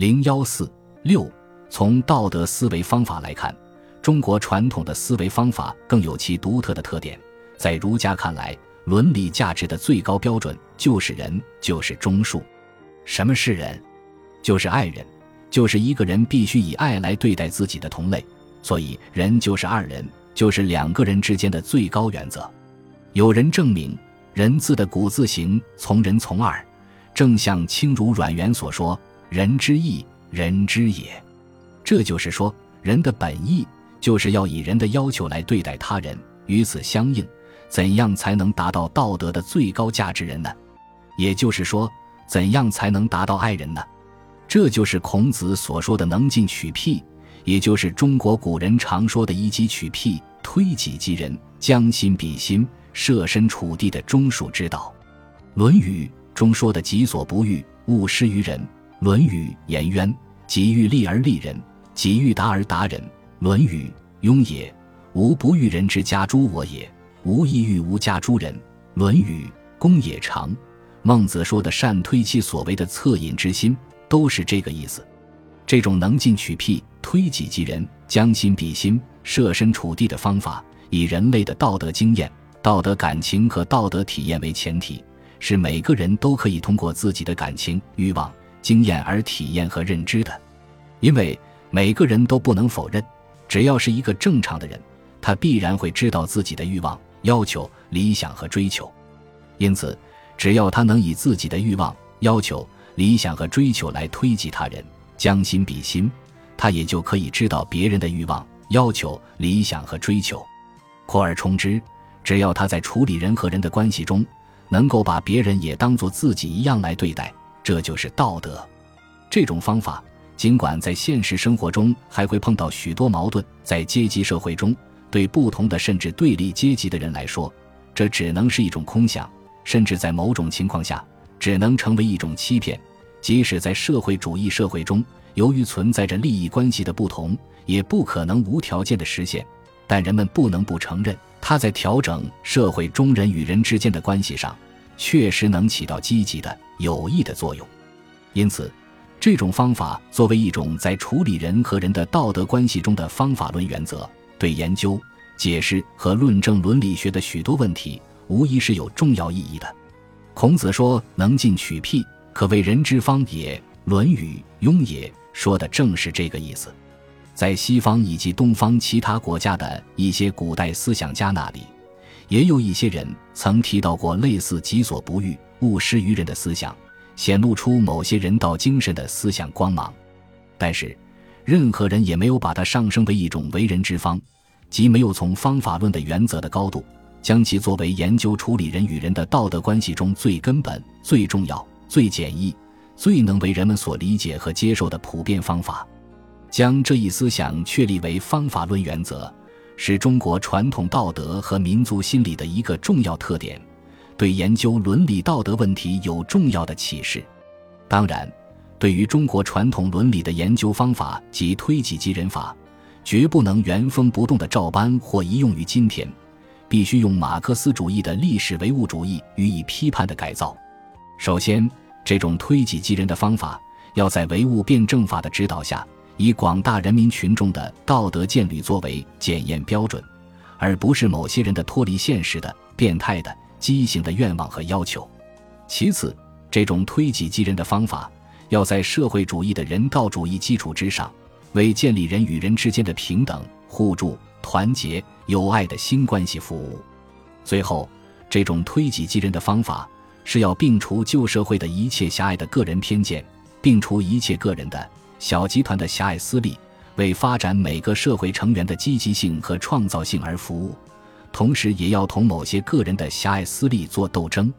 零幺四六，从道德思维方法来看，中国传统的思维方法更有其独特的特点。在儒家看来，伦理价值的最高标准就是人，就是忠恕。什么是人？就是爱人，就是一个人必须以爱来对待自己的同类。所以，人就是二人，就是两个人之间的最高原则。有人证明，人字的古字形从人从二，正像清如阮元所说：“人之义，人之也。”这就是说，人的本意就是要以人的要求来对待他人。与此相应，怎样才能达到道德的最高价值人呢？也就是说，怎样才能达到爱人呢？这就是孔子所说的“能进取辟”，也就是中国古人常说的“以己取辟，推己及人，将心比心”。设身处地的忠恕之道，《论语》中说的“己所不欲，勿施于人”。《论语·颜渊》己欲立而立人，己欲达而达人。《论语·雍也》吾不欲人之家诸我也，吾亦欲无家诸人。《论语·公也长》孟子说的善推其所谓的恻隐之心，都是这个意思。这种能进取辟、推己及人、将心比心、设身处地的方法，以人类的道德经验。道德感情和道德体验为前提，是每个人都可以通过自己的感情、欲望、经验而体验和认知的。因为每个人都不能否认，只要是一个正常的人，他必然会知道自己的欲望、要求、理想和追求。因此，只要他能以自己的欲望、要求、理想和追求来推及他人，将心比心，他也就可以知道别人的欲望、要求、理想和追求。扩而充之。只要他在处理人和人的关系中，能够把别人也当作自己一样来对待，这就是道德。这种方法，尽管在现实生活中还会碰到许多矛盾，在阶级社会中，对不同的甚至对立阶级的人来说，这只能是一种空想，甚至在某种情况下，只能成为一种欺骗。即使在社会主义社会中，由于存在着利益关系的不同，也不可能无条件的实现。但人们不能不承认。他在调整社会中人与人之间的关系上，确实能起到积极的、有益的作用。因此，这种方法作为一种在处理人和人的道德关系中的方法论原则，对研究、解释和论证伦理学的许多问题，无疑是有重要意义的。孔子说：“能进取辟，可谓人之方也。”《论语·雍也》说的正是这个意思。在西方以及东方其他国家的一些古代思想家那里，也有一些人曾提到过类似“己所不欲，勿施于人”的思想，显露出某些人道精神的思想光芒。但是，任何人也没有把它上升为一种为人之方，即没有从方法论的原则的高度，将其作为研究处理人与人的道德关系中最根本、最重要、最简易、最能为人们所理解和接受的普遍方法。将这一思想确立为方法论原则，是中国传统道德和民族心理的一个重要特点，对研究伦理道德问题有重要的启示。当然，对于中国传统伦理的研究方法及推己及人法，绝不能原封不动的照搬或移用于今天，必须用马克思主义的历史唯物主义予以批判的改造。首先，这种推己及人的方法，要在唯物辩证法的指导下。以广大人民群众的道德建律作为检验标准，而不是某些人的脱离现实的、变态的、畸形的愿望和要求。其次，这种推己及人的方法，要在社会主义的人道主义基础之上，为建立人与人之间的平等、互助、团结、友爱的新关系服务。最后，这种推己及人的方法，是要摒除旧社会的一切狭隘的个人偏见，摒除一切个人的。小集团的狭隘私利，为发展每个社会成员的积极性和创造性而服务，同时也要同某些个人的狭隘私利做斗争。